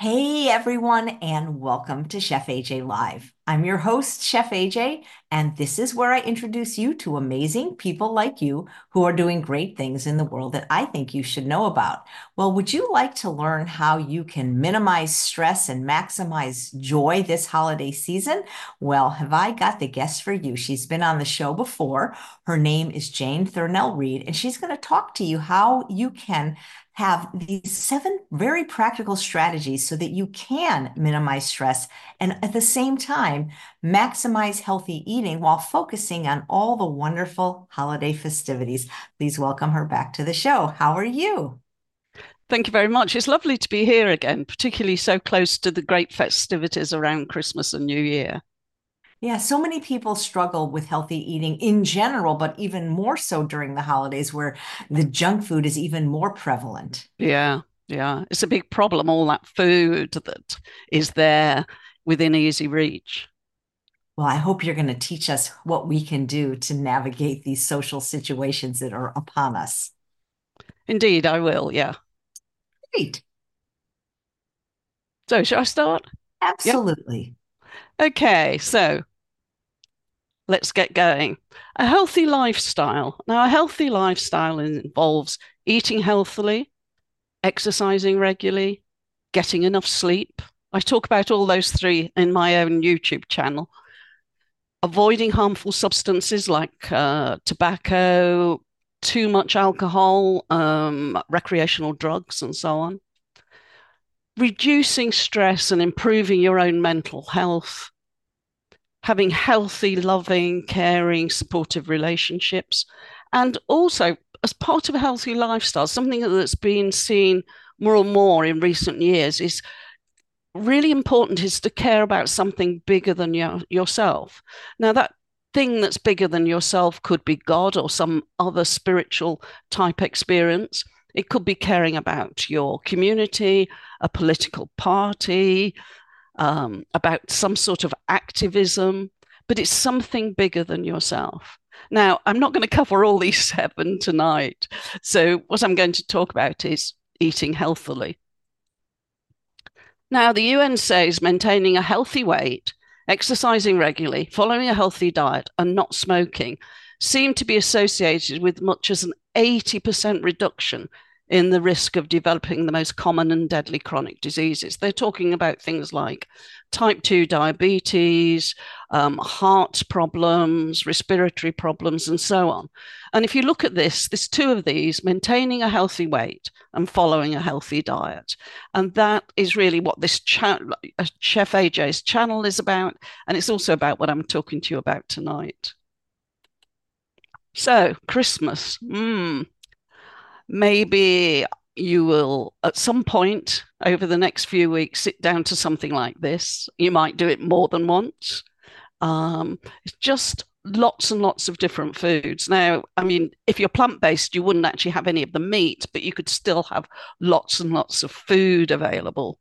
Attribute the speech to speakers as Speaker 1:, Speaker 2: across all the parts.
Speaker 1: Hey everyone, and welcome to Chef AJ Live. I'm your host, Chef AJ, and this is where I introduce you to amazing people like you who are doing great things in the world that I think you should know about. Well, would you like to learn how you can minimize stress and maximize joy this holiday season? Well, have I got the guest for you? She's been on the show before. Her name is Jane Thurnell-Read, and she's going to talk to you how you can have these seven very practical strategies so that you can minimize stress and at the same time maximize healthy eating while focusing on all the wonderful holiday festivities. Please welcome her back to the show. How are you?
Speaker 2: Thank you very much. It's lovely to be here again, particularly so close to the great festivities around Christmas and New Year.
Speaker 1: Yeah, so many people struggle with healthy eating in general, but even more so during the holidays where the junk food is even more prevalent.
Speaker 2: Yeah, yeah. It's a big problem, all that food that is there within easy reach.
Speaker 1: Well, I hope you're going to teach us what we can do to navigate these social situations that are upon us.
Speaker 2: Indeed, I will. Yeah.
Speaker 1: Great.
Speaker 2: So, should I start?
Speaker 1: Absolutely.
Speaker 2: Yep. Okay. So, let's get going. A healthy lifestyle. Now, a healthy lifestyle involves eating healthily, exercising regularly, getting enough sleep. I talk about all those three in my own YouTube channel. Avoiding harmful substances like uh, tobacco, too much alcohol, um, recreational drugs, and so on. Reducing stress and improving your own mental health having healthy, loving, caring, supportive relationships. And also, as part of a healthy lifestyle, something that's been seen more and more in recent years is really important is to care about something bigger than your, yourself. Now, that thing that's bigger than yourself could be God or some other spiritual type experience. It could be caring about your community, a political party, um, about some sort of activism, but it's something bigger than yourself. Now, I'm not going to cover all these seven tonight. So, what I'm going to talk about is eating healthily. Now, the UN says maintaining a healthy weight, exercising regularly, following a healthy diet, and not smoking seem to be associated with much as an 80% reduction in the risk of developing the most common and deadly chronic diseases. They're talking about things like type 2 diabetes, um, heart problems, respiratory problems, and so on. And if you look at this, there's two of these maintaining a healthy weight and following a healthy diet. And that is really what this cha- uh, Chef AJ's channel is about. And it's also about what I'm talking to you about tonight. So, Christmas. Mm, maybe you will at some point over the next few weeks sit down to something like this. You might do it more than once. Um, it's just lots and lots of different foods. Now i mean if you're plant-based you wouldn't actually have any of the meat but you could still have lots and lots of food available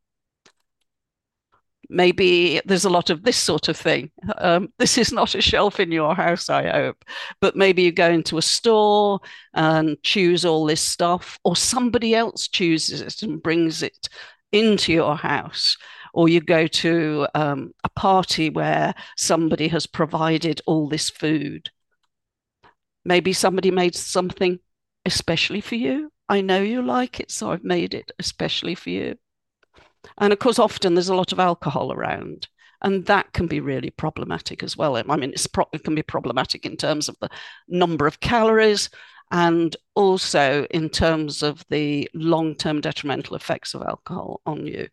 Speaker 2: maybe there's a lot of this sort of thing. Um, this is not a shelf in your house, I hope, but maybe you go into a store and choose all this stuff, or somebody else chooses it and brings it into your house. Or you go to um, a party where somebody has provided all this food. Maybe somebody made something especially for you. I know you like it, so I've made it especially for you. And of course, often there's a lot of alcohol around. And that can be really problematic as well. I mean, pro- it can be problematic in terms of the number of calories and also in terms of the long term detrimental effects of alcohol on you.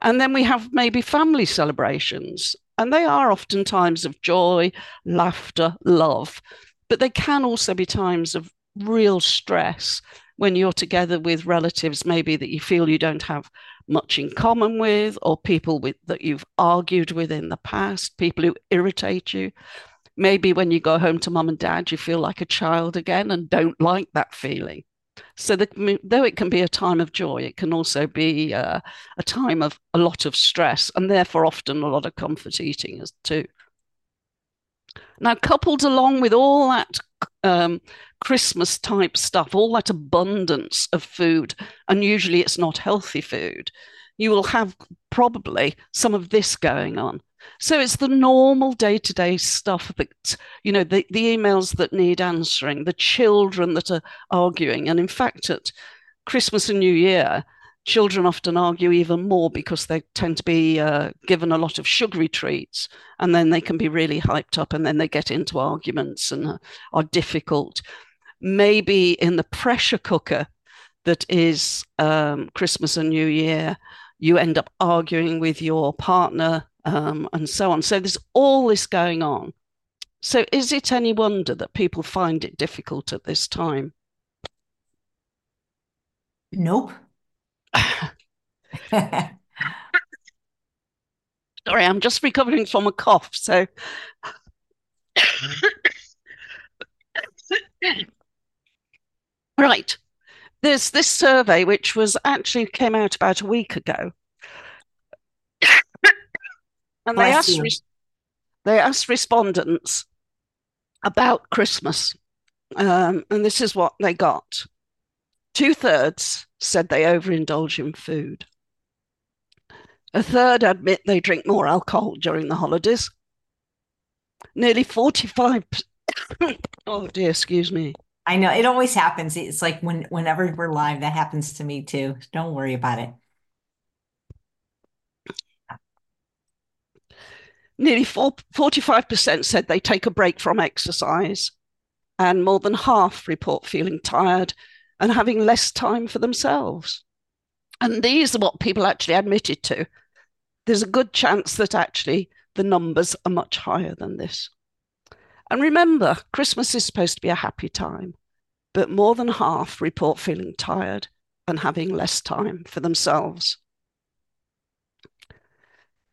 Speaker 2: And then we have maybe family celebrations, and they are often times of joy, laughter, love, but they can also be times of real stress when you're together with relatives, maybe that you feel you don't have much in common with, or people with that you've argued with in the past, people who irritate you. Maybe when you go home to mum and dad, you feel like a child again and don't like that feeling. So, that, though it can be a time of joy, it can also be uh, a time of a lot of stress and therefore often a lot of comfort eating as too. Now, coupled along with all that um, Christmas type stuff, all that abundance of food, and usually it's not healthy food, you will have probably some of this going on. So it's the normal day to day stuff that, you know, the, the emails that need answering, the children that are arguing. And in fact, at Christmas and New Year, children often argue even more because they tend to be uh, given a lot of sugary treats and then they can be really hyped up and then they get into arguments and uh, are difficult. Maybe in the pressure cooker that is um, Christmas and New Year, you end up arguing with your partner um, and so on. So there's all this going on. So is it any wonder that people find it difficult at this time?
Speaker 1: Nope.
Speaker 2: Sorry, I'm just recovering from a cough. So, right. There's this survey, which was actually came out about a week ago. and they asked, they asked respondents about Christmas. Um, and this is what they got. Two thirds said they overindulge in food. A third admit they drink more alcohol during the holidays. Nearly 45 oh dear, excuse me.
Speaker 1: I know it always happens. It's like when whenever we're live, that happens to me too. Don't worry about it.
Speaker 2: Nearly 45% said they take a break from exercise, and more than half report feeling tired and having less time for themselves. And these are what people actually admitted to. There's a good chance that actually the numbers are much higher than this. And remember, Christmas is supposed to be a happy time, but more than half report feeling tired and having less time for themselves.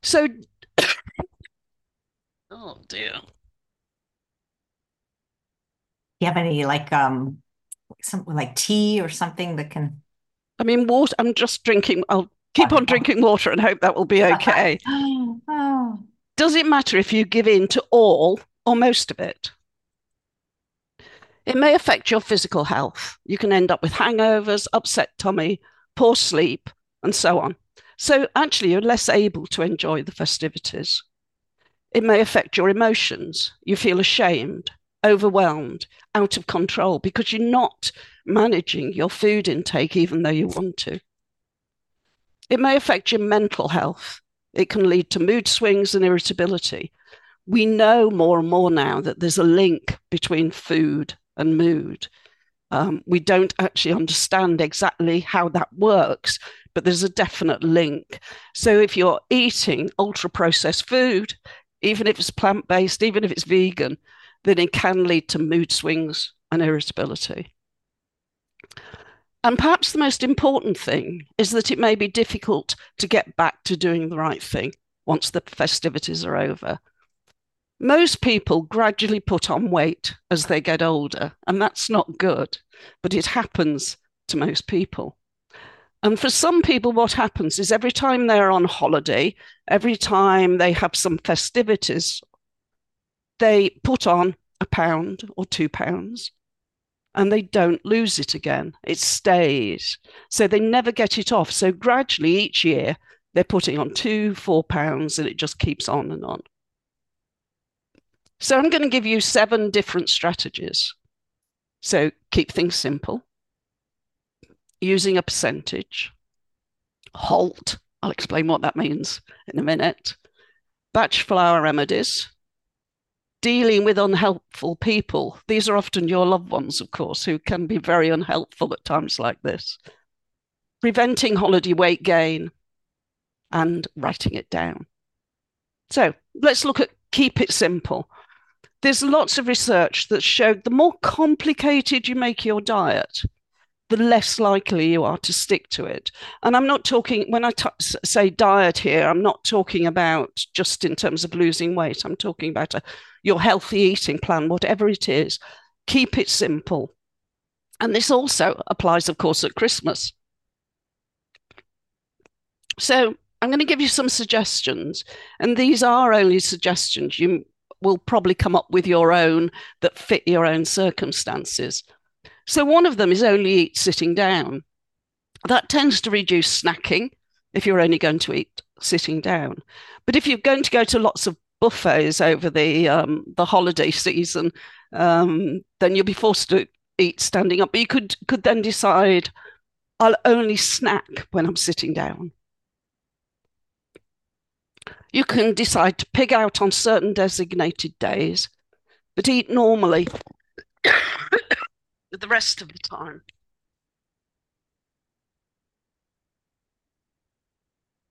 Speaker 2: So, oh dear. Do
Speaker 1: you have any like um something like tea or something that can?
Speaker 2: I mean, water. I'm just drinking. I'll keep on drinking water and hope that will be okay. oh. Does it matter if you give in to all or most of it? It may affect your physical health. You can end up with hangovers, upset tummy, poor sleep, and so on. So, actually, you're less able to enjoy the festivities. It may affect your emotions. You feel ashamed, overwhelmed, out of control because you're not managing your food intake even though you want to. It may affect your mental health. It can lead to mood swings and irritability. We know more and more now that there's a link between food and mood. Um, we don't actually understand exactly how that works, but there's a definite link. So if you're eating ultra processed food, even if it's plant based, even if it's vegan, then it can lead to mood swings and irritability. And perhaps the most important thing is that it may be difficult to get back to doing the right thing once the festivities are over. Most people gradually put on weight as they get older, and that's not good, but it happens to most people. And for some people, what happens is every time they're on holiday, every time they have some festivities they put on a pound or two pounds and they don't lose it again. It stays. So they never get it off. So gradually each year they're putting on two, four pounds and it just keeps on and on. So I'm going to give you seven different strategies. So keep things simple, using a percentage, halt. I'll explain what that means in a minute. Batch flower remedies, dealing with unhelpful people. These are often your loved ones, of course, who can be very unhelpful at times like this. Preventing holiday weight gain and writing it down. So let's look at keep it simple. There's lots of research that showed the more complicated you make your diet, the less likely you are to stick to it. And I'm not talking, when I t- say diet here, I'm not talking about just in terms of losing weight. I'm talking about a, your healthy eating plan, whatever it is. Keep it simple. And this also applies, of course, at Christmas. So I'm going to give you some suggestions. And these are only suggestions. You will probably come up with your own that fit your own circumstances. So one of them is only eat sitting down. That tends to reduce snacking. if you're only going to eat sitting down. But if you're going to go to lots of buffets over the um, the holiday season, um, then you'll be forced to eat standing up. But you could could then decide, I'll only snack when I'm sitting down. You can decide to pig out on certain designated days, but eat normally the rest of the time.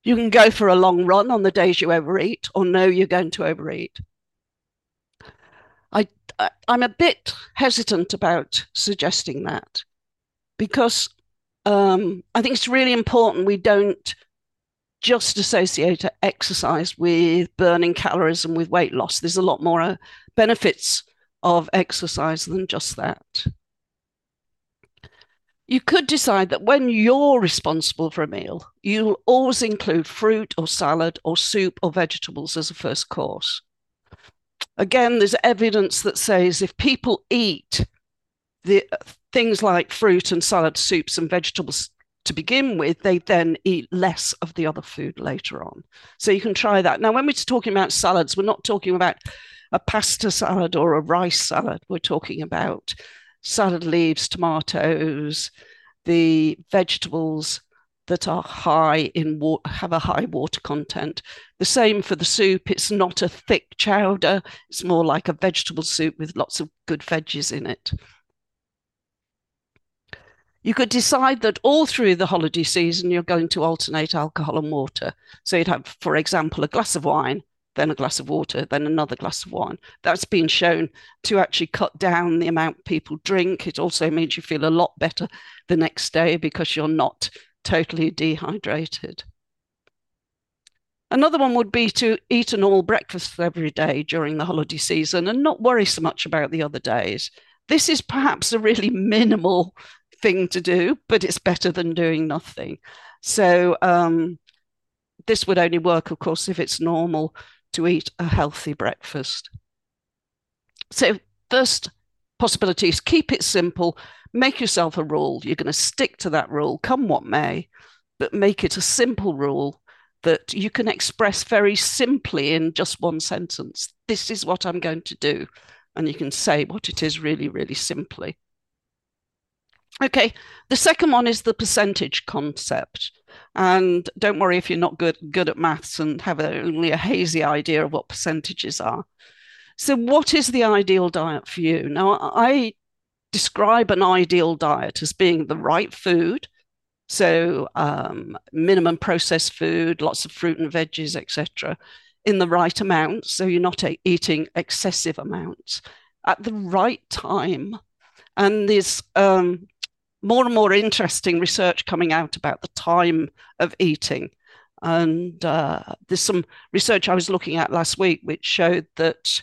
Speaker 2: You can go for a long run on the days you overeat or know you're going to overeat. I, I am a bit hesitant about suggesting that because um, I think it's really important we don't just associate exercise with burning calories and with weight loss. There's a lot more uh, benefits of exercise than just that. You could decide that when you're responsible for a meal, you'll always include fruit or salad or soup or vegetables as a first course. Again, there's evidence that says if people eat the uh, things like fruit and salad, soups and vegetables to begin with, they then eat less of the other food later on. So you can try that. Now, when we're talking about salads, we're not talking about a pasta salad or a rice salad. We're talking about salad leaves, tomatoes, the vegetables that are high in water, have a high water content. The same for the soup. It's not a thick chowder. It's more like a vegetable soup with lots of good veggies in it. You could decide that all through the holiday season, you're going to alternate alcohol and water. So you'd have, for example, a glass of wine then a glass of water, then another glass of wine. That's been shown to actually cut down the amount people drink. It also means you feel a lot better the next day because you're not totally dehydrated. Another one would be to eat an all breakfast every day during the holiday season and not worry so much about the other days. This is perhaps a really minimal thing to do, but it's better than doing nothing. So, um, this would only work, of course, if it's normal to eat a healthy breakfast. So, first possibility is keep it simple, make yourself a rule. You're going to stick to that rule, come what may, but make it a simple rule that you can express very simply in just one sentence. This is what I'm going to do. And you can say what it is really, really simply. Okay, the second one is the percentage concept. And don't worry if you're not good, good at maths and have only a hazy idea of what percentages are. So, what is the ideal diet for you? Now, I describe an ideal diet as being the right food. So, um, minimum processed food, lots of fruit and veggies, etc., in the right amount. So, you're not eating excessive amounts at the right time. And there's um, more and more interesting research coming out about the time of eating. And uh, there's some research I was looking at last week which showed that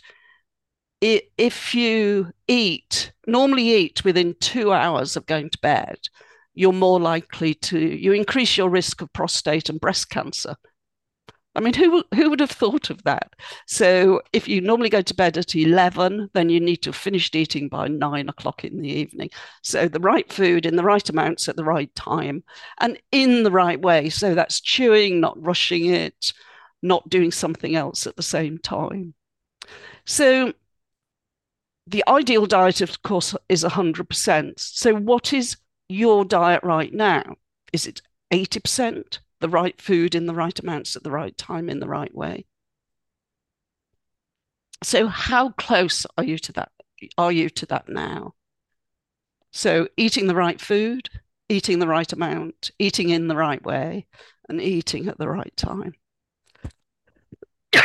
Speaker 2: if you eat, normally eat within two hours of going to bed, you're more likely to, you increase your risk of prostate and breast cancer I mean, who who would have thought of that? So, if you normally go to bed at eleven, then you need to have finished eating by nine o'clock in the evening. So, the right food in the right amounts at the right time and in the right way. So that's chewing, not rushing it, not doing something else at the same time. So, the ideal diet, of course, is hundred percent. So, what is your diet right now? Is it eighty percent? The right food in the right amounts at the right time in the right way. So how close are you to that? Are you to that now? So eating the right food, eating the right amount, eating in the right way, and eating at the right time.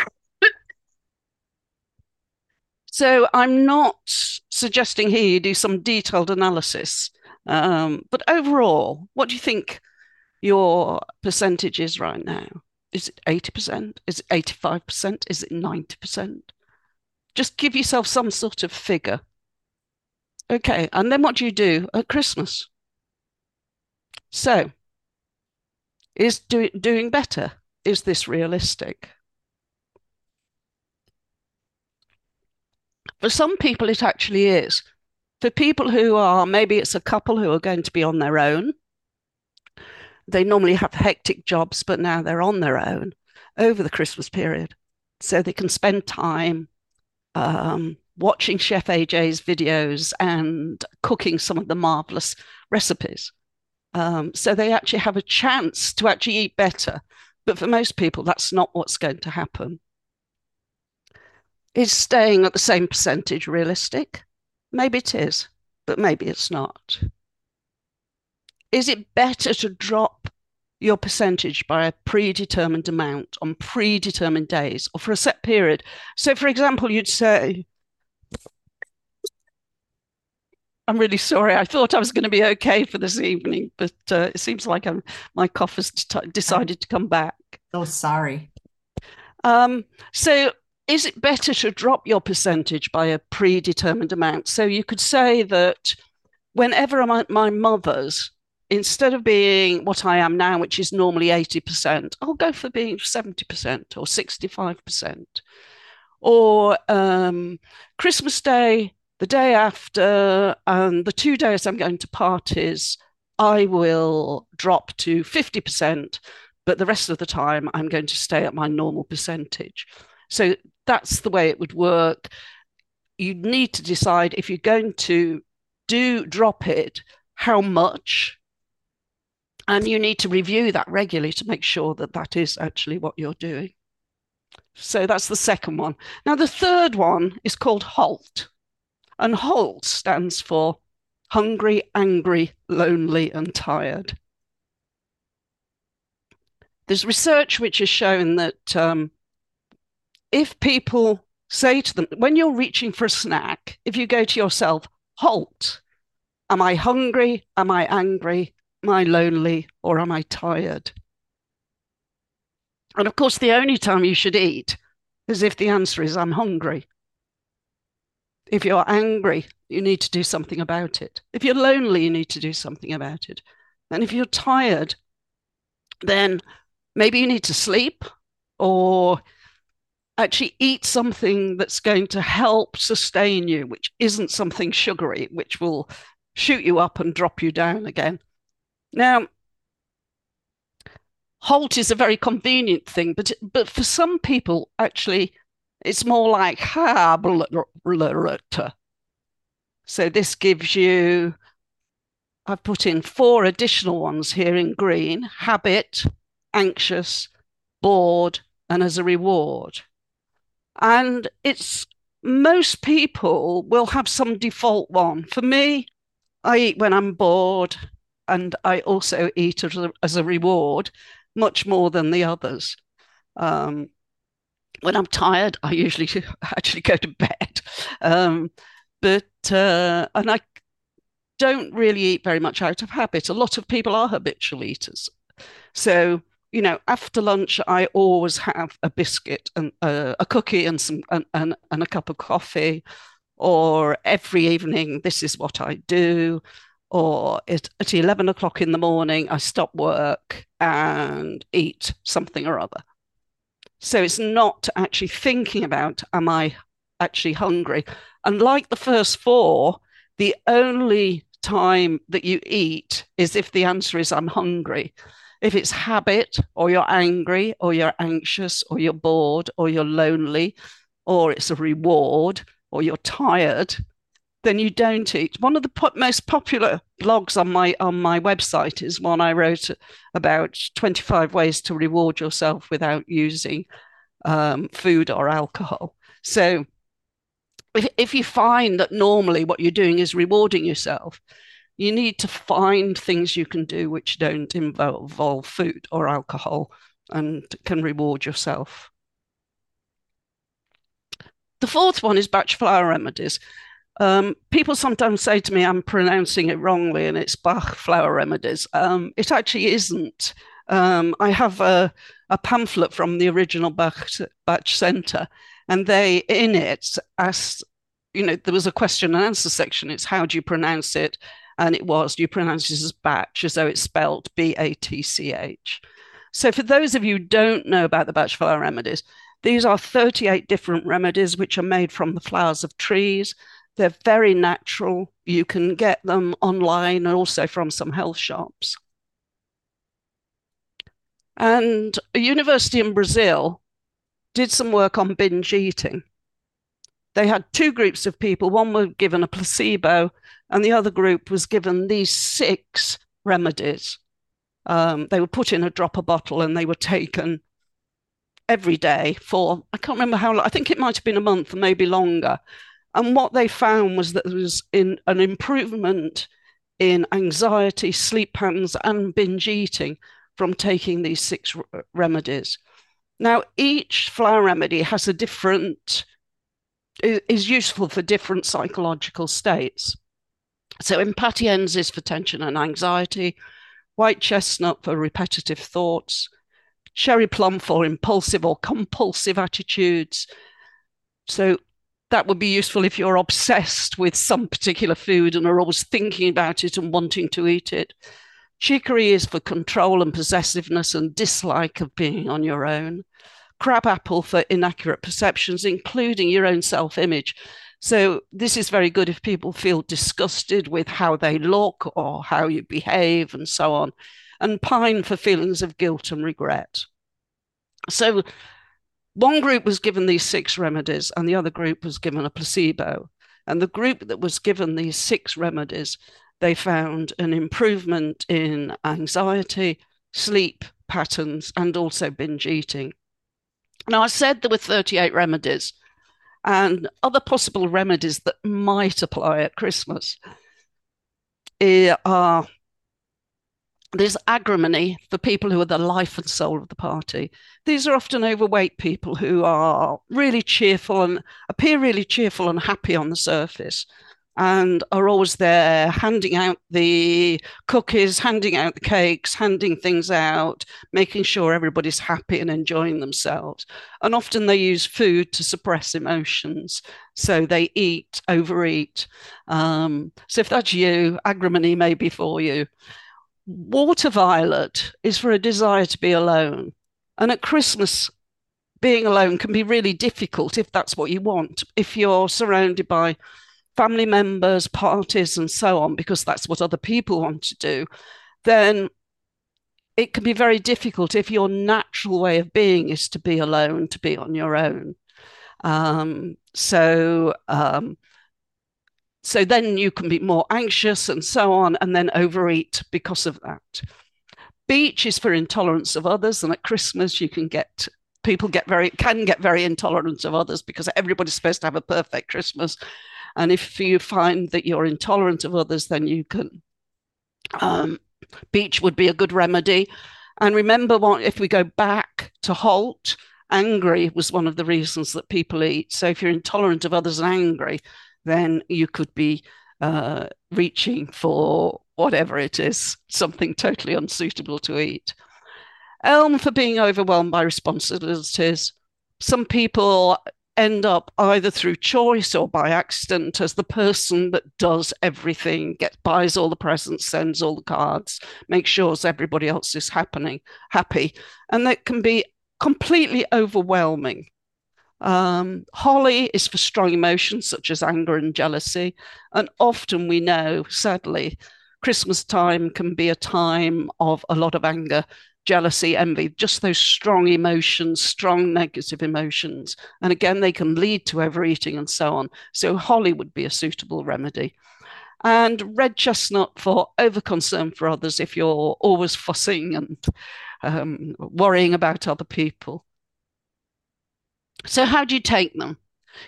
Speaker 2: so I'm not suggesting here you do some detailed analysis, um, but overall, what do you think your percentage is right now? Is it 80%? Is it 85%? Is it 90%? Just give yourself some sort of figure. Okay, and then what do you do at Christmas? So, is do, doing better? Is this realistic? For some people, it actually is. For people who are, maybe it's a couple who are going to be on their own, they normally have hectic jobs, but now they're on their own over the Christmas period. So they can spend time um, watching Chef AJ's videos and cooking some of the marvelous recipes. Um, so they actually have a chance to actually eat better. But for most people, that's not what's going to happen. Is staying at the same percentage realistic? Maybe it is, but maybe it's not. Is it better to drop your percentage by a predetermined amount on predetermined days or for a set period? So, for example, you'd say, I'm really sorry. I thought I was going to be okay for this evening, but uh, it seems like I'm, my cough has t- decided to come back.
Speaker 1: Oh, sorry.
Speaker 2: Um, so, is it better to drop your percentage by a predetermined amount? So, you could say that whenever my, my mother's instead of being what I am now, which is normally 80%, I'll go for being 70% or 65%. Or um, Christmas Day, the day after, and the two days I'm going to parties, I will drop to 50%, but the rest of the time I'm going to stay at my normal percentage. So that's the way it would work. You need to decide if you're going to do drop it, how much and you need to review that regularly to make sure that that is actually what you're doing. So that's the second one. Now, the third one is called HALT. And HALT stands for hungry, angry, lonely, and tired. There's research which has shown that um, if people say to them, when you're reaching for a snack, if you go to yourself, halt, am I hungry? Am I angry? Am I lonely or am I tired? And of course, the only time you should eat is if the answer is I'm hungry. If you're angry, you need to do something about it. If you're lonely, you need to do something about it. And if you're tired, then maybe you need to sleep or actually eat something that's going to help sustain you, which isn't something sugary, which will shoot you up and drop you down again. Now, halt is a very convenient thing, but but for some people, actually, it's more like ha So this gives you. I've put in four additional ones here in green: habit, anxious, bored, and as a reward. And it's most people will have some default one. For me, I eat when I'm bored and I also eat as a, reward much more than the others. Um, when I'm tired, I usually actually go to bed. Um, but uh, and I don't really eat very much out of habit. A lot of people are habitual eaters, so you know after lunch I always have a biscuit and uh, a cookie and some and, and, and a cup of coffee, or every evening this is what I do or at, at 11 o'clock in the morning, I stop work and eat something or other. So it's not actually thinking about, am I actually hungry? And like the first four, the only time that you eat is if the answer is, I'm hungry. If it's habit, or you're angry, or you're anxious, or you're bored, or you're lonely, or it's a reward, or you're tired, then you don't eat. One of the po- most popular blogs on my on my website is one I wrote about 25 ways to reward yourself without using um, food or alcohol. So if, if you find that normally what you're doing is rewarding yourself, you need to find things you can do which don't involve, involve food or alcohol and can reward yourself. The fourth one is batch flower remedies. Um, people sometimes say to me I'm pronouncing it wrongly and it's Bach flower remedies. Um, it actually isn't. Um, I have a, a, pamphlet from the original Bach Batch Centre, and they in it asked, you know, there was a question and answer section. It's how do you pronounce it? And it was, do you pronounce it as batch, as though it's spelled B A T C H. So, for those of you who don't know about the batch flower remedies, these are 38 different remedies which are made from the flowers of trees they're very natural. You can get them online and also from some health shops. And a university in Brazil did some work on binge eating. They had two groups of people. One were given a placebo, and the other group was given these six remedies. Um, they were put in a dropper bottle and they were taken every day for, I can't remember how long, I think it might have been a month or maybe longer. And what they found was that there was in an improvement in anxiety, sleep patterns, and binge eating from taking these six remedies. Now, each flower remedy has a different, is useful for different psychological states. So, impatiens for tension and anxiety, white chestnut for repetitive thoughts, cherry plum for impulsive or compulsive attitudes. So, that would be useful if you're obsessed with some particular food and are always thinking about it and wanting to eat it. Chicory is for control and possessiveness and dislike of being on your own. Crabapple for inaccurate perceptions, including your own self image. So, this is very good if people feel disgusted with how they look or how you behave and so on. And pine for feelings of guilt and regret. So, one group was given these six remedies, and the other group was given a placebo. And the group that was given these six remedies, they found an improvement in anxiety, sleep patterns, and also binge eating. Now, I said there were 38 remedies, and other possible remedies that might apply at Christmas are there's agrimony for people who are the life and soul of the party. These are often overweight people who are really cheerful and appear really cheerful and happy on the surface and are always there handing out the cookies, handing out the cakes, handing things out, making sure everybody's happy and enjoying themselves. And often they use food to suppress emotions. So they eat, overeat. Um, so if that's you, agrimony may be for you. Water violet is for a desire to be alone. And at Christmas, being alone can be really difficult if that's what you want. If you're surrounded by family members, parties, and so on, because that's what other people want to do, then it can be very difficult if your natural way of being is to be alone, to be on your own. Um, so um, so then you can be more anxious and so on, and then overeat because of that. Beech is for intolerance of others, and at Christmas you can get people get very can get very intolerant of others because everybody's supposed to have a perfect Christmas. And if you find that you're intolerant of others, then you can um, beech would be a good remedy. And remember, what if we go back to HALT, angry was one of the reasons that people eat. So if you're intolerant of others and angry, then you could be uh, reaching for whatever it is, something totally unsuitable to eat. Elm for being overwhelmed by responsibilities. Some people end up either through choice or by accident as the person that does everything, buys all the presents, sends all the cards, makes sure everybody else is happening happy, and that can be completely overwhelming. Um, holly is for strong emotions such as anger and jealousy. And often we know, sadly, Christmas time can be a time of a lot of anger, jealousy, envy, just those strong emotions, strong negative emotions. And again, they can lead to overeating and so on. So, holly would be a suitable remedy. And red chestnut for over concern for others if you're always fussing and um, worrying about other people. So, how do you take them?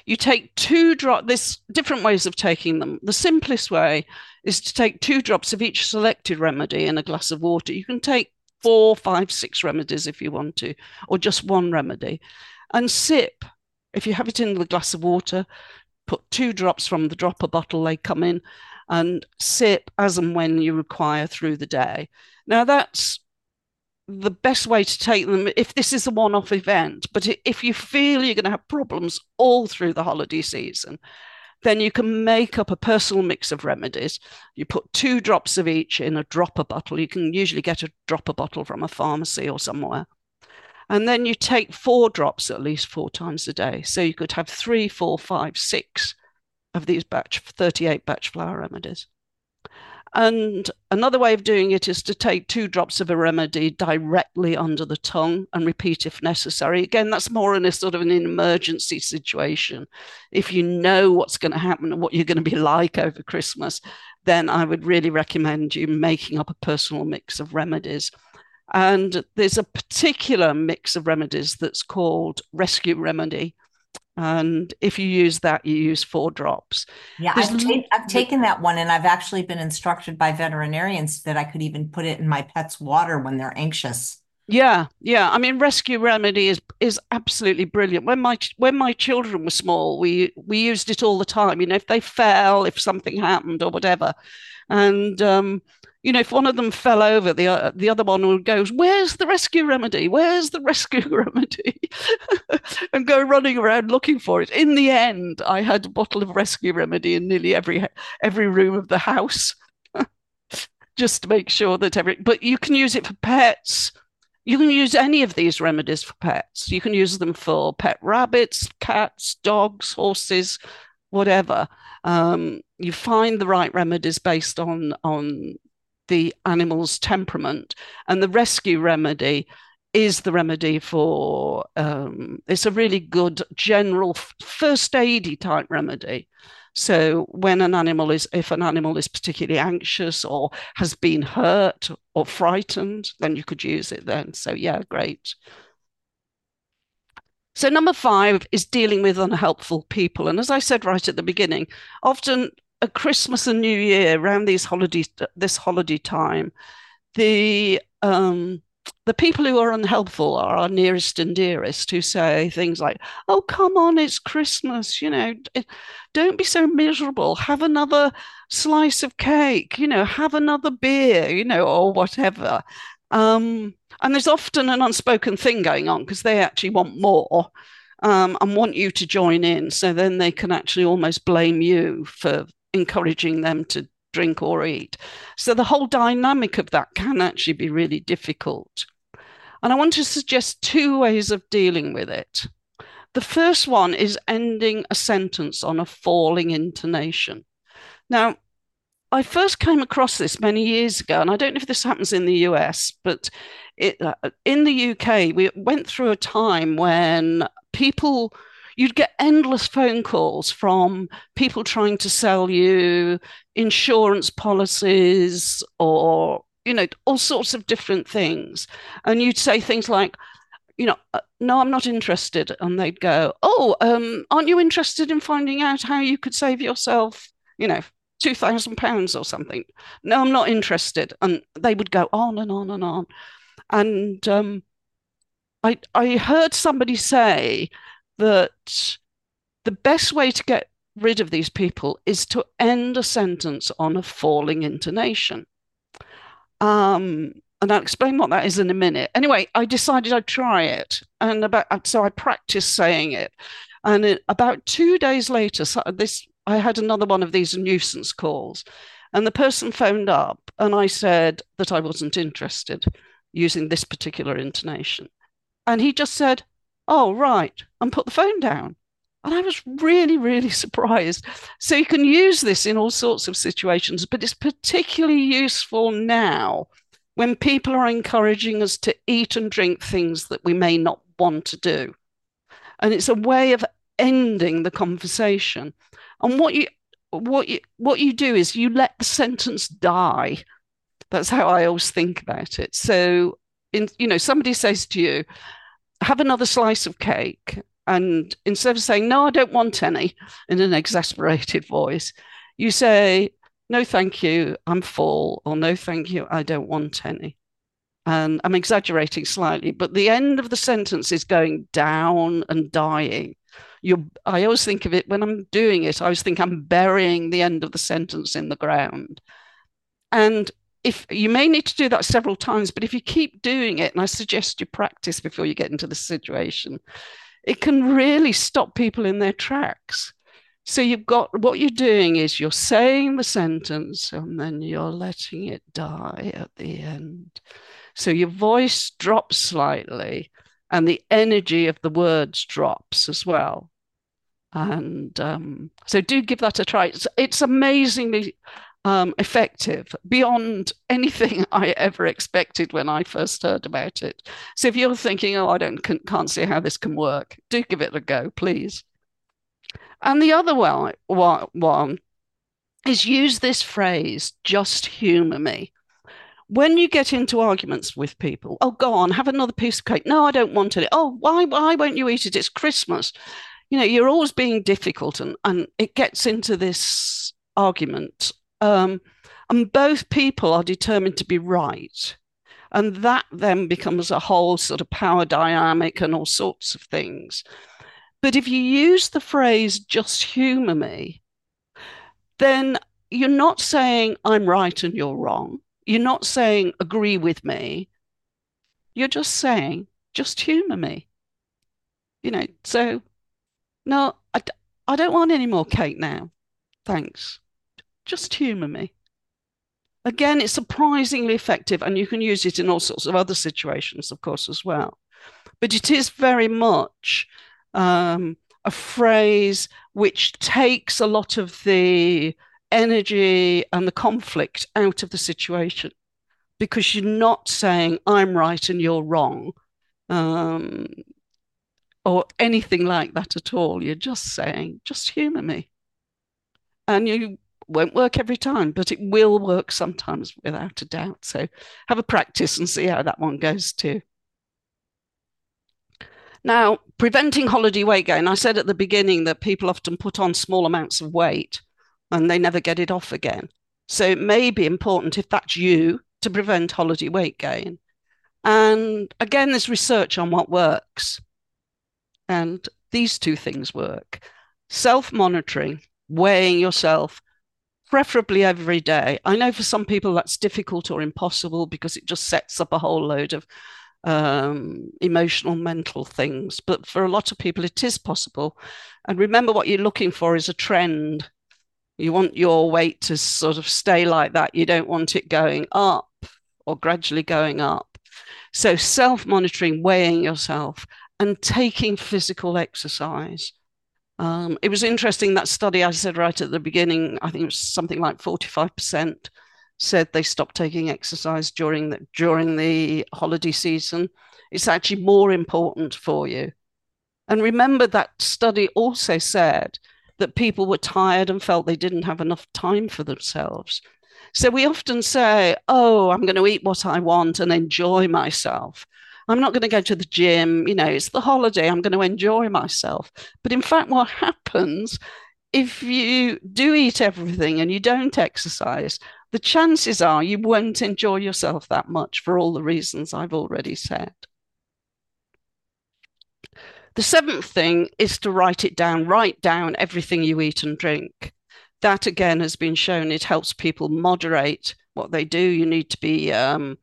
Speaker 2: You take two drops, there's different ways of taking them. The simplest way is to take two drops of each selected remedy in a glass of water. You can take four, five, six remedies if you want to, or just one remedy, and sip. If you have it in the glass of water, put two drops from the dropper bottle they come in and sip as and when you require through the day. Now, that's the best way to take them if this is a one off event. But if you feel you're going to have problems all through the holiday season, then you can make up a personal mix of remedies. You put two drops of each in a dropper bottle. You can usually get a dropper bottle from a pharmacy or somewhere. And then you take four drops at least four times a day. So you could have three, four, five, six of these batch, 38 batch flower remedies. And another way of doing it is to take two drops of a remedy directly under the tongue and repeat if necessary. Again, that's more in a sort of an emergency situation. If you know what's going to happen and what you're going to be like over Christmas, then I would really recommend you making up a personal mix of remedies. And there's a particular mix of remedies that's called Rescue Remedy. And if you use that, you use four drops.
Speaker 1: Yeah, I've, ta- I've, taken that one and I've actually been instructed by veterinarians that I could even put it in my pet's water when they're anxious.
Speaker 2: Yeah, yeah. I mean, rescue remedy is is absolutely brilliant. When my when my children were small, we we used it all the time. You know, if they fell, if something happened or whatever, and um, you know, if one of them fell over, the uh, the other one would go, "Where's the rescue remedy? Where's the rescue remedy?" and go running around looking for it. In the end, I had a bottle of rescue remedy in nearly every every room of the house, just to make sure that every. But you can use it for pets. You can use any of these remedies for pets. You can use them for pet rabbits, cats, dogs, horses, whatever. Um, you find the right remedies based on on the animal's temperament. And the rescue remedy is the remedy for um, it's a really good general first aidy type remedy. So when an animal is if an animal is particularly anxious or has been hurt or frightened, then you could use it then. So yeah, great. So number five is dealing with unhelpful people. And as I said right at the beginning, often at Christmas and New Year, around these holidays, this holiday time, the um, the people who are unhelpful are our nearest and dearest, who say things like, "Oh, come on, it's Christmas. You know, don't be so miserable. Have another slice of cake. You know, have another beer. You know, or whatever." Um, and there's often an unspoken thing going on because they actually want more. Um, and want you to join in. So then they can actually almost blame you for encouraging them to drink or eat. So the whole dynamic of that can actually be really difficult. And I want to suggest two ways of dealing with it. The first one is ending a sentence on a falling intonation. Now, I first came across this many years ago, and I don't know if this happens in the US, but it, uh, in the UK, we went through a time when people you'd get endless phone calls from people trying to sell you insurance policies or you know all sorts of different things. And you'd say things like you know uh, no i'm not interested and they'd go oh um, aren't you interested in finding out how you could save yourself you know two thousand pounds or something? No i'm not interested and they would go on and on and on. And um, I, I heard somebody say that the best way to get rid of these people is to end a sentence on a falling intonation. Um, and I'll explain what that is in a minute. Anyway, I decided I'd try it, and about so I practiced saying it. And it, about two days later, so this I had another one of these nuisance calls, and the person phoned up, and I said that I wasn't interested using this particular intonation, and he just said, oh, right, and put the phone down. And I was really, really surprised. So you can use this in all sorts of situations, but it's particularly useful now when people are encouraging us to eat and drink things that we may not want to do. And it's a way of ending the conversation. And what you what you what you do is you let the sentence die. That's how I always think about it. So in you know, somebody says to you, have another slice of cake. And instead of saying, no, I don't want any in an exasperated voice, you say, no, thank you, I'm full, or no, thank you, I don't want any. And I'm exaggerating slightly, but the end of the sentence is going down and dying. you I always think of it when I'm doing it, I always think I'm burying the end of the sentence in the ground. And if you may need to do that several times, but if you keep doing it, and I suggest you practice before you get into the situation, it can really stop people in their tracks. So you've got what you're doing is you're saying the sentence and then you're letting it die at the end. So your voice drops slightly and the energy of the words drops as well. And um, so do give that a try. It's, it's amazingly um, effective beyond anything I ever expected when I first heard about it. So if you're thinking, oh, I don't can't see how this can work, do give it a go, please. And the other one, one is use this phrase, just humor me. When you get into arguments with people, oh, go on, have another piece of cake. No, I don't want it. Oh, why, why won't you eat it? It's Christmas. You know, you're always being difficult, and, and it gets into this argument. Um, and both people are determined to be right. And that then becomes a whole sort of power dynamic and all sorts of things. But if you use the phrase just humor me, then you're not saying I'm right and you're wrong. You're not saying agree with me. You're just saying just humor me. You know, so no, I, I don't want any more cake now. Thanks. Just humor me. Again, it's surprisingly effective, and you can use it in all sorts of other situations, of course, as well. But it is very much um, a phrase which takes a lot of the energy and the conflict out of the situation because you're not saying I'm right and you're wrong um, or anything like that at all. You're just saying, just humor me. And you won't work every time, but it will work sometimes without a doubt. So have a practice and see how that one goes too. Now, preventing holiday weight gain, I said at the beginning that people often put on small amounts of weight and they never get it off again. So it may be important if that's you to prevent holiday weight gain. And again, there's research on what works. And these two things work self monitoring, weighing yourself, preferably every day. I know for some people that's difficult or impossible because it just sets up a whole load of um, emotional, mental things. But for a lot of people, it is possible. And remember, what you're looking for is a trend. You want your weight to sort of stay like that. You don't want it going up or gradually going up. So, self monitoring, weighing yourself, and taking physical exercise. Um, it was interesting that study I said right at the beginning, I think it was something like 45% said they stopped taking exercise during the during the holiday season. It's actually more important for you. And remember that study also said that people were tired and felt they didn't have enough time for themselves. So we often say, "Oh, I'm going to eat what I want and enjoy myself." I'm not going to go to the gym. You know, it's the holiday. I'm going to enjoy myself. But in fact, what happens if you do eat everything and you don't exercise, the chances are you won't enjoy yourself that much for all the reasons I've already said. The seventh thing is to write it down, write down everything you eat and drink. That again has been shown, it helps people moderate what they do. You need to be um,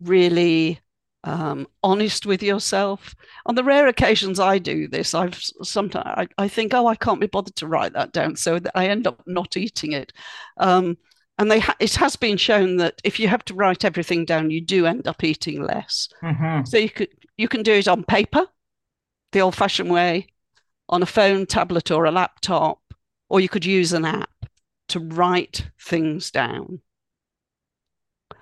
Speaker 2: really um, honest with yourself. On the rare occasions I do this, I've sometimes I, I, think, oh, I can't be bothered to write that down, so I end up not eating it. Um, and they ha- it has been shown that if you have to write everything down, you do end up eating less. Mm-hmm. So you could you can do it on paper, the old-fashioned way, on a phone, tablet, or a laptop, or you could use an app to write things down.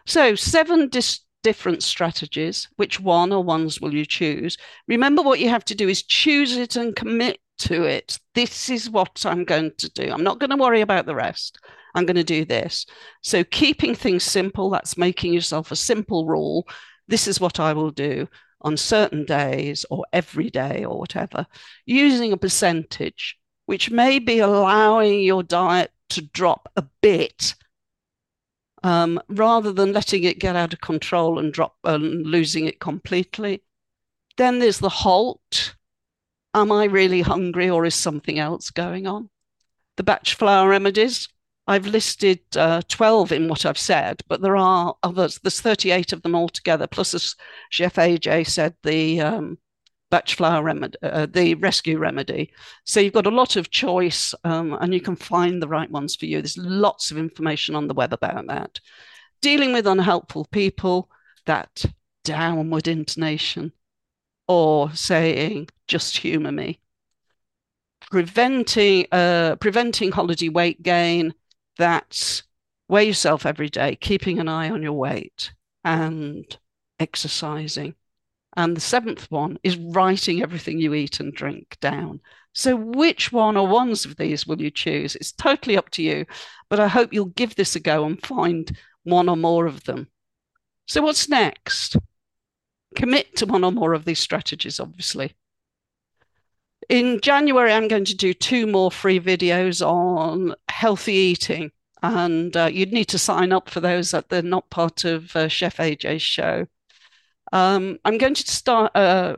Speaker 2: So seven dis- different strategies. Which one or ones will you choose? Remember, what you have to do is choose it and commit to it. This is what I'm going to do. I'm not going to worry about the rest. I'm going to do this. So, keeping things simple, that's making yourself a simple rule. This is what I will do on certain days or every day or whatever, using a percentage, which may be allowing your diet to drop a bit um, rather than letting it get out of control and drop and losing it completely. Then there's the HALT. Am I really hungry or is something else going on? The Bach flower remedies. I've listed uh, 12 in what I've said, but there are others. There's 38 of them altogether, plus as Chef AJ said, the um, Bach flower remedy, uh, the rescue remedy. So you've got a lot of choice um, and you can find the right ones for you. There's lots of information on the web about that. Dealing with unhelpful people, that downward intonation, or saying, just humor me. Preventing, uh, preventing holiday weight gain, that's weigh yourself every day, keeping an eye on your weight and exercising. And the seventh one is writing everything you eat and drink down. So, which one or ones of these will you choose? It's totally up to you, but I hope you'll give this a go and find one or more of them. So, what's next? Commit to one or more of these strategies, obviously. In January, I'm going to do two more free videos on healthy eating, and uh, you'd need to sign up for those that they're not part of uh, Chef AJ's show. Um, I'm going to start uh,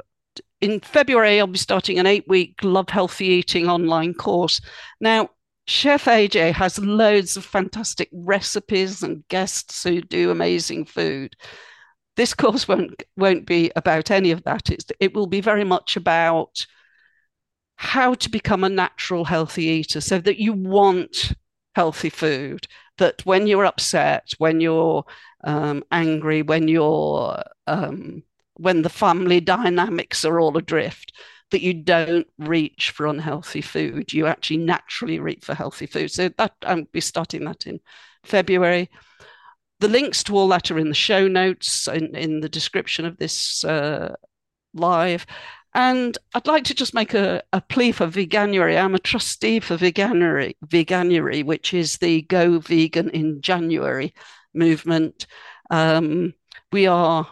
Speaker 2: in February. I'll be starting an eight-week Love Healthy Eating online course. Now, Chef AJ has loads of fantastic recipes and guests who do amazing food. This course won't won't be about any of that. It's, it will be very much about how to become a natural healthy eater so that you want healthy food that when you're upset when you're um, angry when you're um, when the family dynamics are all adrift that you don't reach for unhealthy food you actually naturally reach for healthy food so that i'll be starting that in february the links to all that are in the show notes in, in the description of this uh, live and I'd like to just make a, a plea for Veganuary. I'm a trustee for Veganuary, Veganuary, which is the Go Vegan in January movement. Um, we are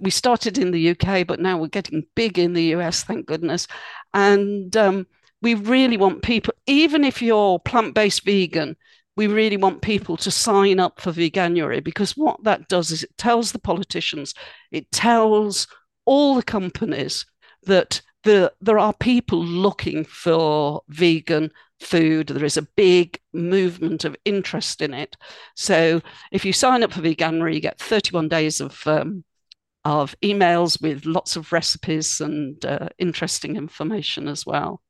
Speaker 2: we started in the UK, but now we're getting big in the US, thank goodness. And um, we really want people, even if you're plant-based vegan, we really want people to sign up for Veganuary because what that does is it tells the politicians, it tells all the companies that the, there are people looking for vegan food. There is a big movement of interest in it. So if you sign up for Veganuary, you get 31 days of um, of emails with lots of recipes and uh, interesting information as well.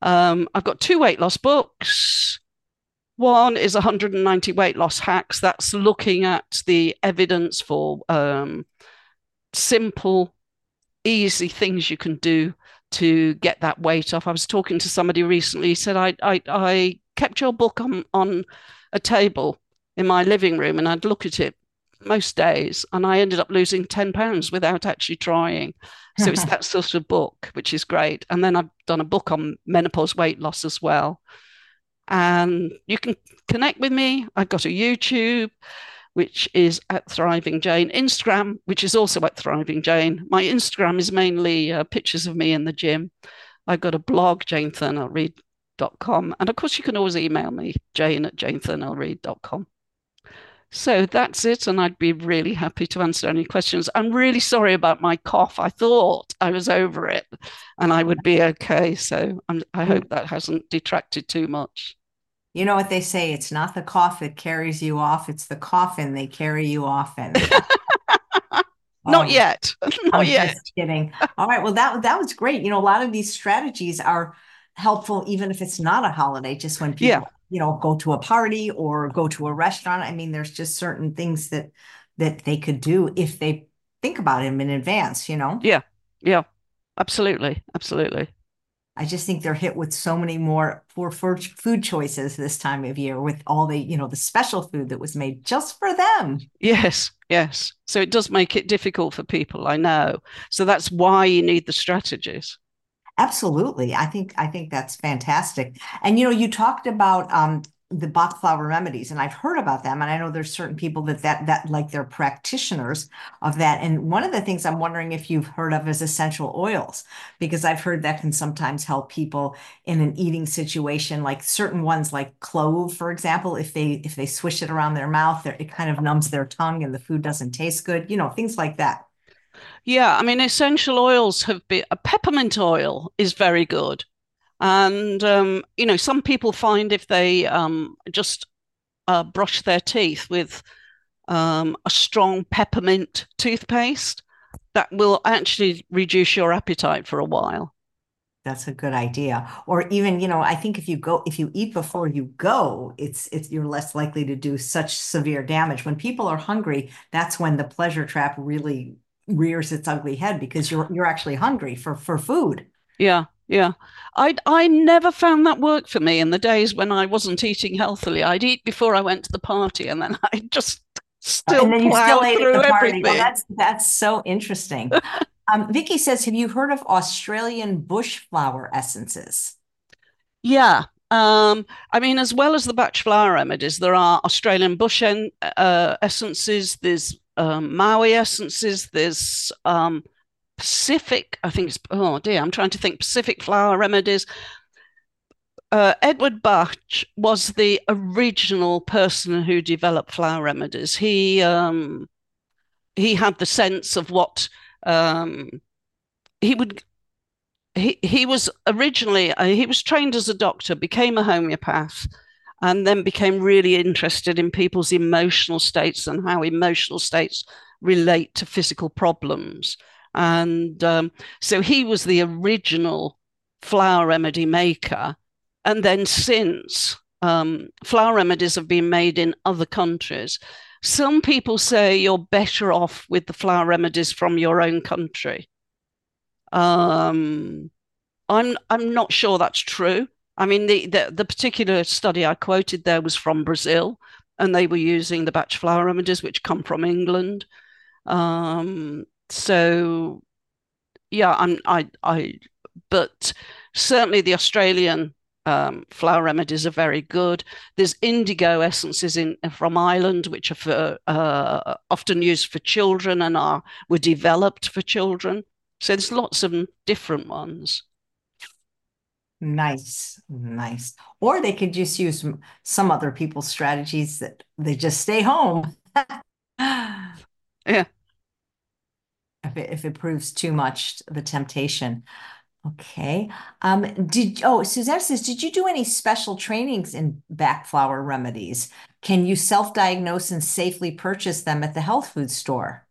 Speaker 2: Um, I've got two weight loss books. One is 190 weight loss hacks. That's looking at the evidence for um, simple easy things you can do to get that weight off. I was talking to somebody recently. He said, I, I, I kept your book on, on a table in my living room and I'd look at it most days and I ended up losing 10 pounds without actually trying. So it's that sort of book, which is great. And then I've done a book on menopause weight loss as well. And you can connect with me. I've got a YouTube which is at Thriving Jane, Instagram, which is also at Thriving Jane. My Instagram is mainly uh, pictures of me in the gym. I've got a blog, janethurnellread.com. And of course, you can always email me, jane at janethurnellread.com. So that's it. And I'd be really happy to answer any questions. I'm really sorry about my cough. I thought I was over it and I would be okay. So I'm, i hope that hasn't detracted too much.
Speaker 1: You know what they say? It's not the cough that carries you off, it's the coffin they carry you off in.
Speaker 2: Not oh, yet. Not I'm yet.
Speaker 1: Just kidding. All right. Well, that that was great. You know, a lot of these strategies are helpful, even if it's not a holiday. Just when people, yeah. you know, go to a party or go to a restaurant. I mean, there's just certain things that that they could do if they think about them in advance. You know.
Speaker 2: Yeah. Yeah. Absolutely. Absolutely.
Speaker 1: I just think they're hit with so many more poor food choices this time of year with all the, you know, the special food that was made just for them.
Speaker 2: Yes, yes. So it does make it difficult for people, I know. So that's why you need the strategies.
Speaker 1: Absolutely. I think I think that's fantastic. And you know, you talked about um the Bach flower remedies, and I've heard about them, and I know there's certain people that that that like they're practitioners of that. And one of the things I'm wondering if you've heard of is essential oils, because I've heard that can sometimes help people in an eating situation, like certain ones, like clove, for example. If they if they swish it around their mouth, it kind of numbs their tongue, and the food doesn't taste good. You know, things like that.
Speaker 2: Yeah, I mean, essential oils have been a peppermint oil is very good. And, um, you know, some people find if they um, just uh, brush their teeth with um, a strong peppermint toothpaste, that will actually reduce your appetite for a while.
Speaker 1: That's a good idea. Or even, you know, I think if you go, if you eat before you go, it's it's you're less likely to do such severe damage. When people are hungry, that's when the pleasure trap really rears its ugly head because you're you're actually hungry for for food.
Speaker 2: Yeah, Yeah. I I never found that work for me in the days when I wasn't eating healthily. I'd eat before I went to the party and then I just still
Speaker 1: and then you still ate at the party.
Speaker 2: everything.
Speaker 1: Well, that's that's so interesting. Um, Vicky says, have you heard of Australian bush flower essences?
Speaker 2: Yeah. Um, I mean, as well as the Bach flower remedies, there are Australian bush en- uh, essences, there's um, Maui essences, there's um, Pacific, I think it's, oh dear, I'm trying to think Pacific flower remedies. Uh, Edward Bach was the original person who developed flower remedies. He um, he had the sense of what um, he would. He he was originally uh, he was trained as a doctor, became a homeopath, and then became really interested in people's emotional states and how emotional states relate to physical problems. And um, so he was the original flower remedy maker. And then since um, flower remedies have been made in other countries, some people say you're better off with the flower remedies from your own country. Um, I'm I'm not sure that's true. I mean, the, the, the particular study I quoted there was from Brazil, and they were using the Bach flower remedies, which come from England. Um, so yeah, I'm I I but certainly the Australian um, flower remedies are very good. There's indigo essences in from Ireland, which are for, uh, often used for children and are were developed for children. So there's lots of different ones.
Speaker 1: Nice, nice. Or they could just use some other people's strategies that they just stay home.
Speaker 2: yeah
Speaker 1: if it, if it proves too much the temptation. Okay. Um, did oh Suzanne says, did you do any special trainings in Bach flower remedies? Can you self-diagnose and safely purchase them at the health food store?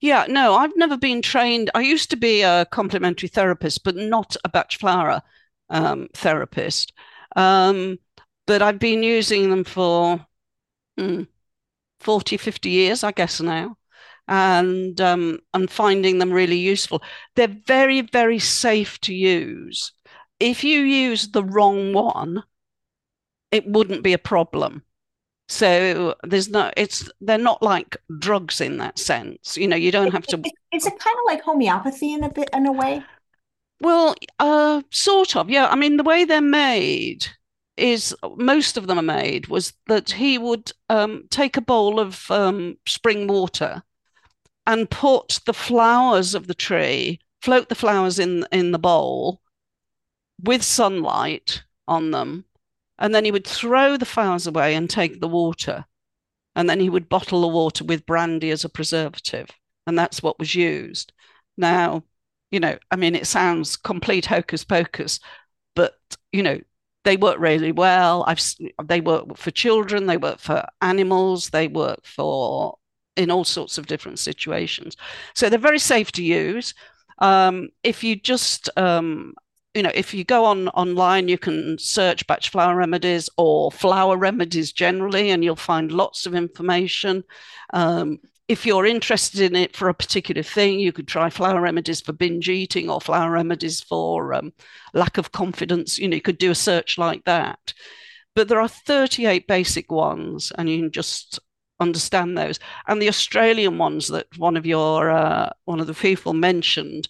Speaker 2: Yeah, no, I've never been trained. I used to be a complementary therapist, but not a Bach flower um, therapist. Um, but I've been using them for mm, 40, 50 years, I guess now and um, and finding them really useful. They're very very safe to use. If you use the wrong one, it wouldn't be a problem. So there's no, it's they're not like drugs in that sense. You know, you don't have to.
Speaker 1: Is it kind of like homeopathy in a bit in a way?
Speaker 2: Well, uh, sort of. Yeah. I mean, the way they're made is most of them are made was that he would um, take a bowl of um, spring water and put the flowers of the tree, float the flowers in in the bowl with sunlight on them, and then he would throw the flowers away and take the water, and then he would bottle the water with brandy as a preservative, and that's what was used. Now, you know, I mean, it sounds complete hocus pocus, but you know, they work really well. I've they work for children, they work for animals, they work for in all sorts of different situations. So they're very safe to use. Um, if you just um, you know, if you go on online, you can search Bach flower remedies or flower remedies generally, and you'll find lots of information. Um, if you're interested in it for a particular thing, you could try flower remedies for binge eating or flower remedies for um, lack of confidence. You know, you could do a search like that. But there are 38 basic ones, and you can just understand those. And the Australian ones that one of your uh, one of the people mentioned,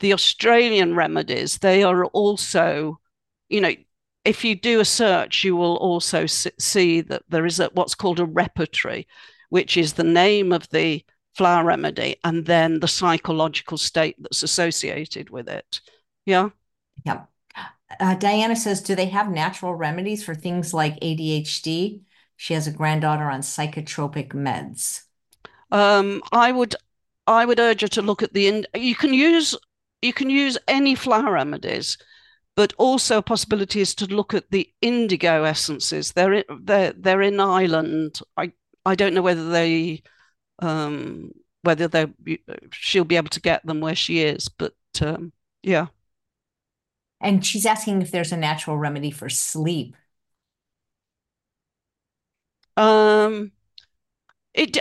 Speaker 2: the Australian remedies, they are also, you know, if you do a search, you will also see that there is a, what's called a repertory, which is the name of the flower remedy and then the psychological state that's associated with it. Yeah.
Speaker 1: Yeah. Uh, Diana says, do they have natural remedies for things like ADHD? She has a granddaughter on psychotropic meds.
Speaker 2: Um, I would, I would urge her to look at the. In, you can use, you can use any flower remedies, but also a possibility is to look at the indigo essences. They're in, they're they're in Ireland. I I don't know whether they, um, whether they she'll be able to get them where she is, but um, yeah.
Speaker 1: And she's asking if there's a natural remedy for sleep.
Speaker 2: Um, it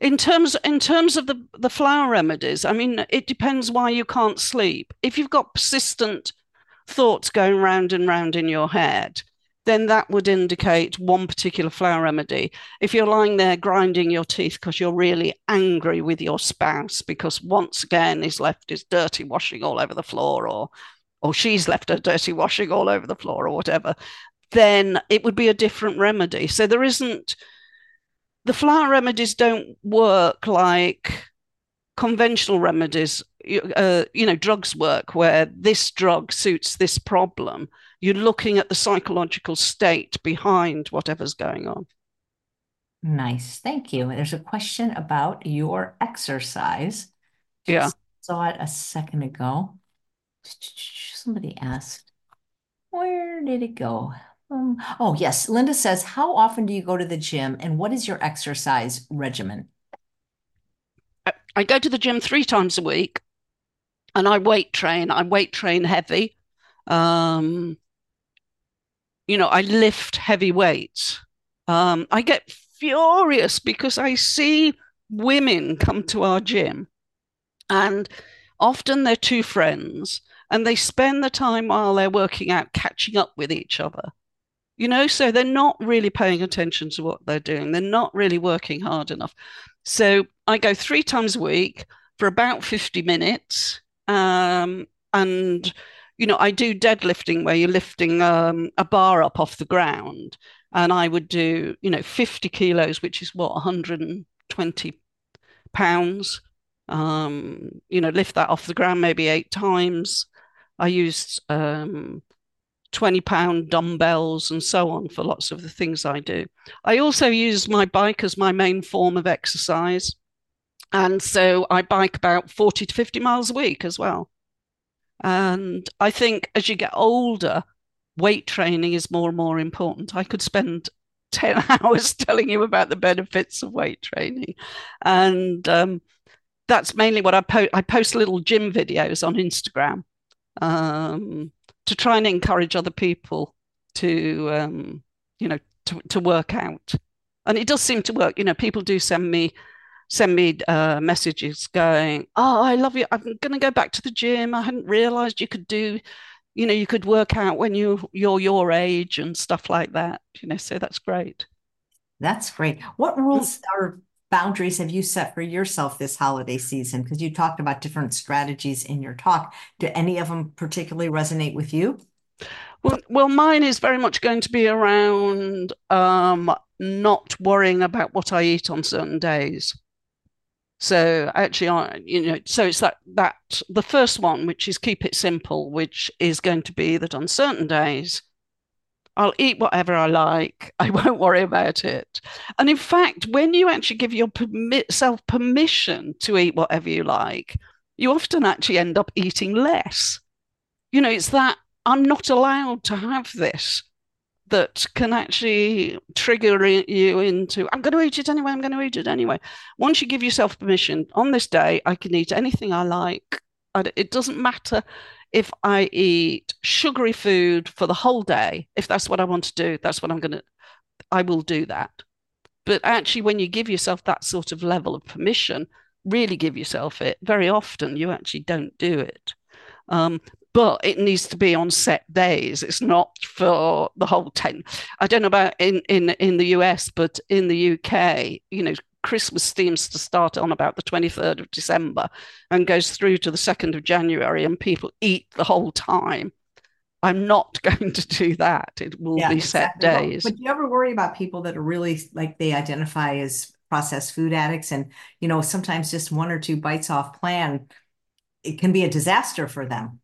Speaker 2: In terms in terms of the the flower remedies, I mean, it depends why you can't sleep. If you've got persistent thoughts going round and round in your head, then that would indicate one particular flower remedy. If you're lying there grinding your teeth because you're really angry with your spouse because once again he's left his dirty washing all over the floor or or she's left her dirty washing all over the floor or whatever, then it would be a different remedy. So there isn't the flower remedies don't work like conventional remedies. Uh, you know drugs work where this drug suits this problem. You're looking at the psychological state behind whatever's going on.
Speaker 1: Nice. Thank you. There's a question about your exercise.
Speaker 2: Yeah.
Speaker 1: Saw it a second ago. Somebody asked where did it go um, oh yes linda says how often do you go to the gym and what is your exercise regimen
Speaker 2: I go to the gym three times a week and I weight train. I weight train heavy. Um, you know, I lift heavy weights. Um, I get furious because I see women come to our gym and often they're two friends and they spend the time while they're working out catching up with each other. You know, so they're not really paying attention to what they're doing. They're not really working hard enough. So I go three times a week for about 50 minutes. Um, and, you know, I do deadlifting where you're lifting um, a bar up off the ground. And I would do, you know, 50 kilos, which is what, 120 pounds. Um, you know, lift that off the ground maybe eight times. I used um, 20 pound dumbbells and so on for lots of the things I do. I also use my bike as my main form of exercise. And so I bike about 40 to 50 miles a week as well. And I think as you get older, weight training is more and more important. I could spend 10 hours telling you about the benefits of weight training. And um, that's mainly what I post. I post little gym videos on Instagram. Um, to try and encourage other people to um, you know to, to work out. And it does seem to work. You know people do send me send me uh, messages going oh i love you. I'm going to go back to the gym. I hadn't realized you could do you know you could work out when you you're your age and stuff like that. You know so that's great.
Speaker 1: That's great. What rules are boundaries have you set for yourself this holiday season? Because you talked about different strategies in your talk. Do any of them particularly resonate with you?
Speaker 2: Well, well, mine is very much going to be around um, not worrying about what I eat on certain days. So actually, I, you know, so it's that that the first one, which is keep it simple, which is going to be that on certain days I'll eat whatever I like. I won't worry about it. And in fact, when you actually give yourself permission to eat whatever you like, you often actually end up eating less. You know, it's that I'm not allowed to have this that can actually trigger you into I'm going to eat it anyway. I'm going to eat it anyway. Once you give yourself permission, on this day, I can eat anything I like. It doesn't matter if I eat sugary food for the whole day, if that's what I want to do, that's what I'm going to, I will do that. But actually, when you give yourself that sort of level of permission, really give yourself it, very often you actually don't do it. Um, but it needs to be on set days. It's not for the whole 10. I don't know about in, in, in the US, but in the UK, you know, Christmas seems to start on about the 23rd of December and goes through to the 2nd of January, and people eat the whole time. I'm not going to do that. It will yeah, be set exactly. days.
Speaker 1: But, but do you ever worry about people that are really like they identify as processed food addicts and, you know, sometimes just one or two bites off plan, it can be a disaster for them.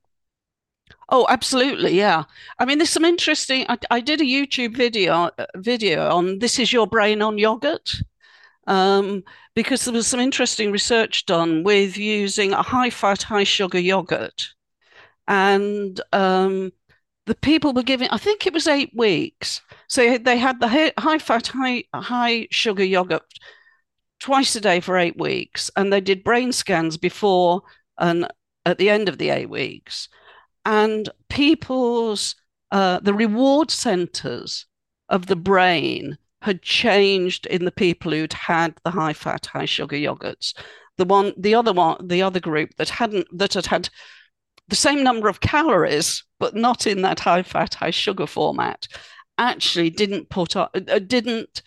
Speaker 2: Oh, absolutely, yeah. I mean, there's some interesting. I, I did a YouTube video uh, video on this is your brain on yogurt, um, because there was some interesting research done with using a high fat, high sugar yogurt. And um, the people were giving, I think it was eight weeks. So they had the high fat, high, high sugar yogurt twice a day for eight weeks. And they did brain scans before and at the end of the eight weeks. And people's, uh, the reward centers of the brain had changed in the people who'd had the high fat, high sugar yogurts. The one, the other one, the other group that hadn't, that had had the same number of calories, but not in that high fat, high sugar format, actually didn't put up, uh, didn't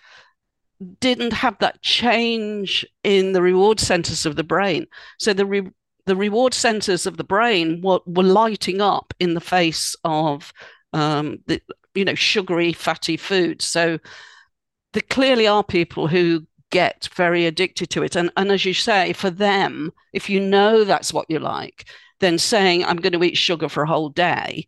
Speaker 2: didn't have that change in the reward centers of the brain. So the re- the reward centers of the brain were, were lighting up in the face of um, the you know sugary fatty foods. So there clearly are people who get very addicted to it. And, and as you say, for them, if you know that's what you like, then saying, I'm going to eat sugar for a whole day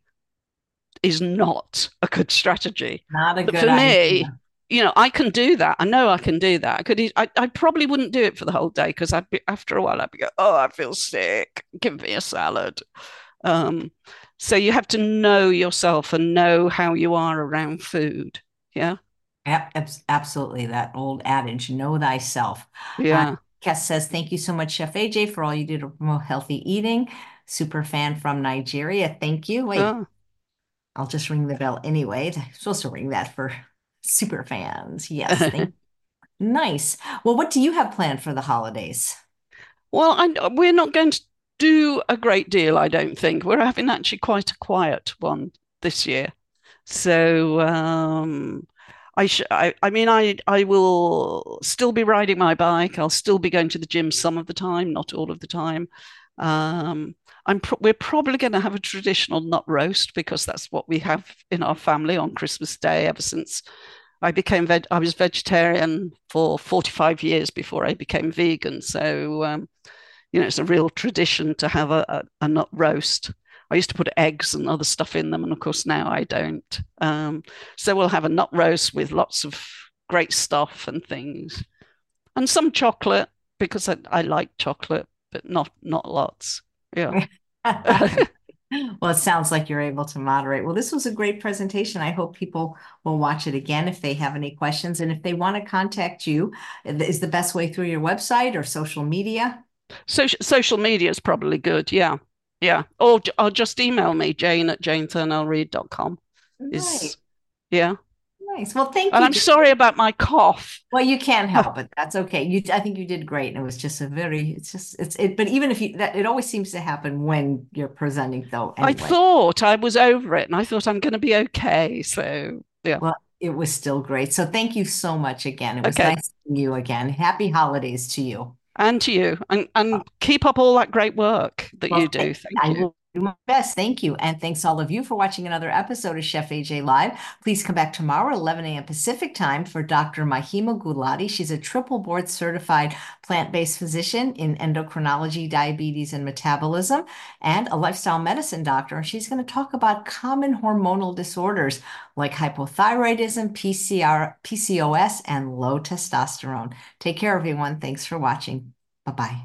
Speaker 2: is not a good strategy.
Speaker 1: Not a
Speaker 2: but
Speaker 1: good
Speaker 2: for
Speaker 1: idea.
Speaker 2: me, you know, I can do that. I know I can do that. I could. Eat, I, I probably wouldn't do it for the whole day because I'd be after a while I'd be go, oh, I feel sick. Give me a salad. Um, so you have to know yourself and know how you are around food. Yeah.
Speaker 1: Absolutely. That old adage, know thyself.
Speaker 2: Yeah.
Speaker 1: Uh, says, thank you so much, Chef AJ, for all you do to promote healthy eating. Super fan from Nigeria. Thank you. Wait, oh. I'll just ring the bell anyway. I'm supposed to ring that for super fans. Yes. nice. Well, what do you have planned for the holidays?
Speaker 2: Well, I, we're not going to do a great deal, I don't think. We're having actually quite a quiet one this year. So um, I, sh- I, I mean, I, I will still be riding my bike. I'll still be going to the gym some of the time, not all of the time. Um, I'm pro- we're probably going to have a traditional nut roast because that's what we have in our family on Christmas Day ever since I became veg. I was vegetarian for 45 years before I became vegan. So, um, you know, it's a real tradition to have a, a, a nut roast. I used to put eggs and other stuff in them, and of course now I don't. Um, so we'll have a nut roast with lots of great stuff and things, and some chocolate because I, I like chocolate, but not not lots. Yeah.
Speaker 1: well, it sounds like you're able to moderate. Well, this was a great presentation. I hope people will watch it again if they have any questions. And if they want to contact you, is the best way through your website or social media?
Speaker 2: So, social media is probably good. Yeah. Yeah. Or, or just email me, jane at janethurnellread.com. Nice. Is, yeah.
Speaker 1: Nice. Well, thank
Speaker 2: you. And I'm sorry about my cough.
Speaker 1: Well, you can't oh. help it. That's okay. You, I think you did great. And it was just a very, it's just, it's, it, but even if you, that, it always seems to happen when you're presenting though.
Speaker 2: Anyway. I thought I was over it and I thought I'm going to be okay. So, yeah.
Speaker 1: Well, it was still great. So thank you so much again. It was okay. nice seeing you again. Happy holidays to you
Speaker 2: and to you. And and uh, keep up all that great work that well, you do. thank I you
Speaker 1: do my best. Thank you. And thanks all of you for watching another episode of Chef AJ Live. Please come back tomorrow 11 a.m. Pacific time for Dr. Mahima Gulati. She's a triple board certified plant-based physician in endocrinology, diabetes, and metabolism, and a lifestyle medicine doctor. And she's going to talk about common hormonal disorders like hypothyroidism, PCR, PCOS, and low testosterone. Take care, everyone. Thanks for watching. Bye-bye.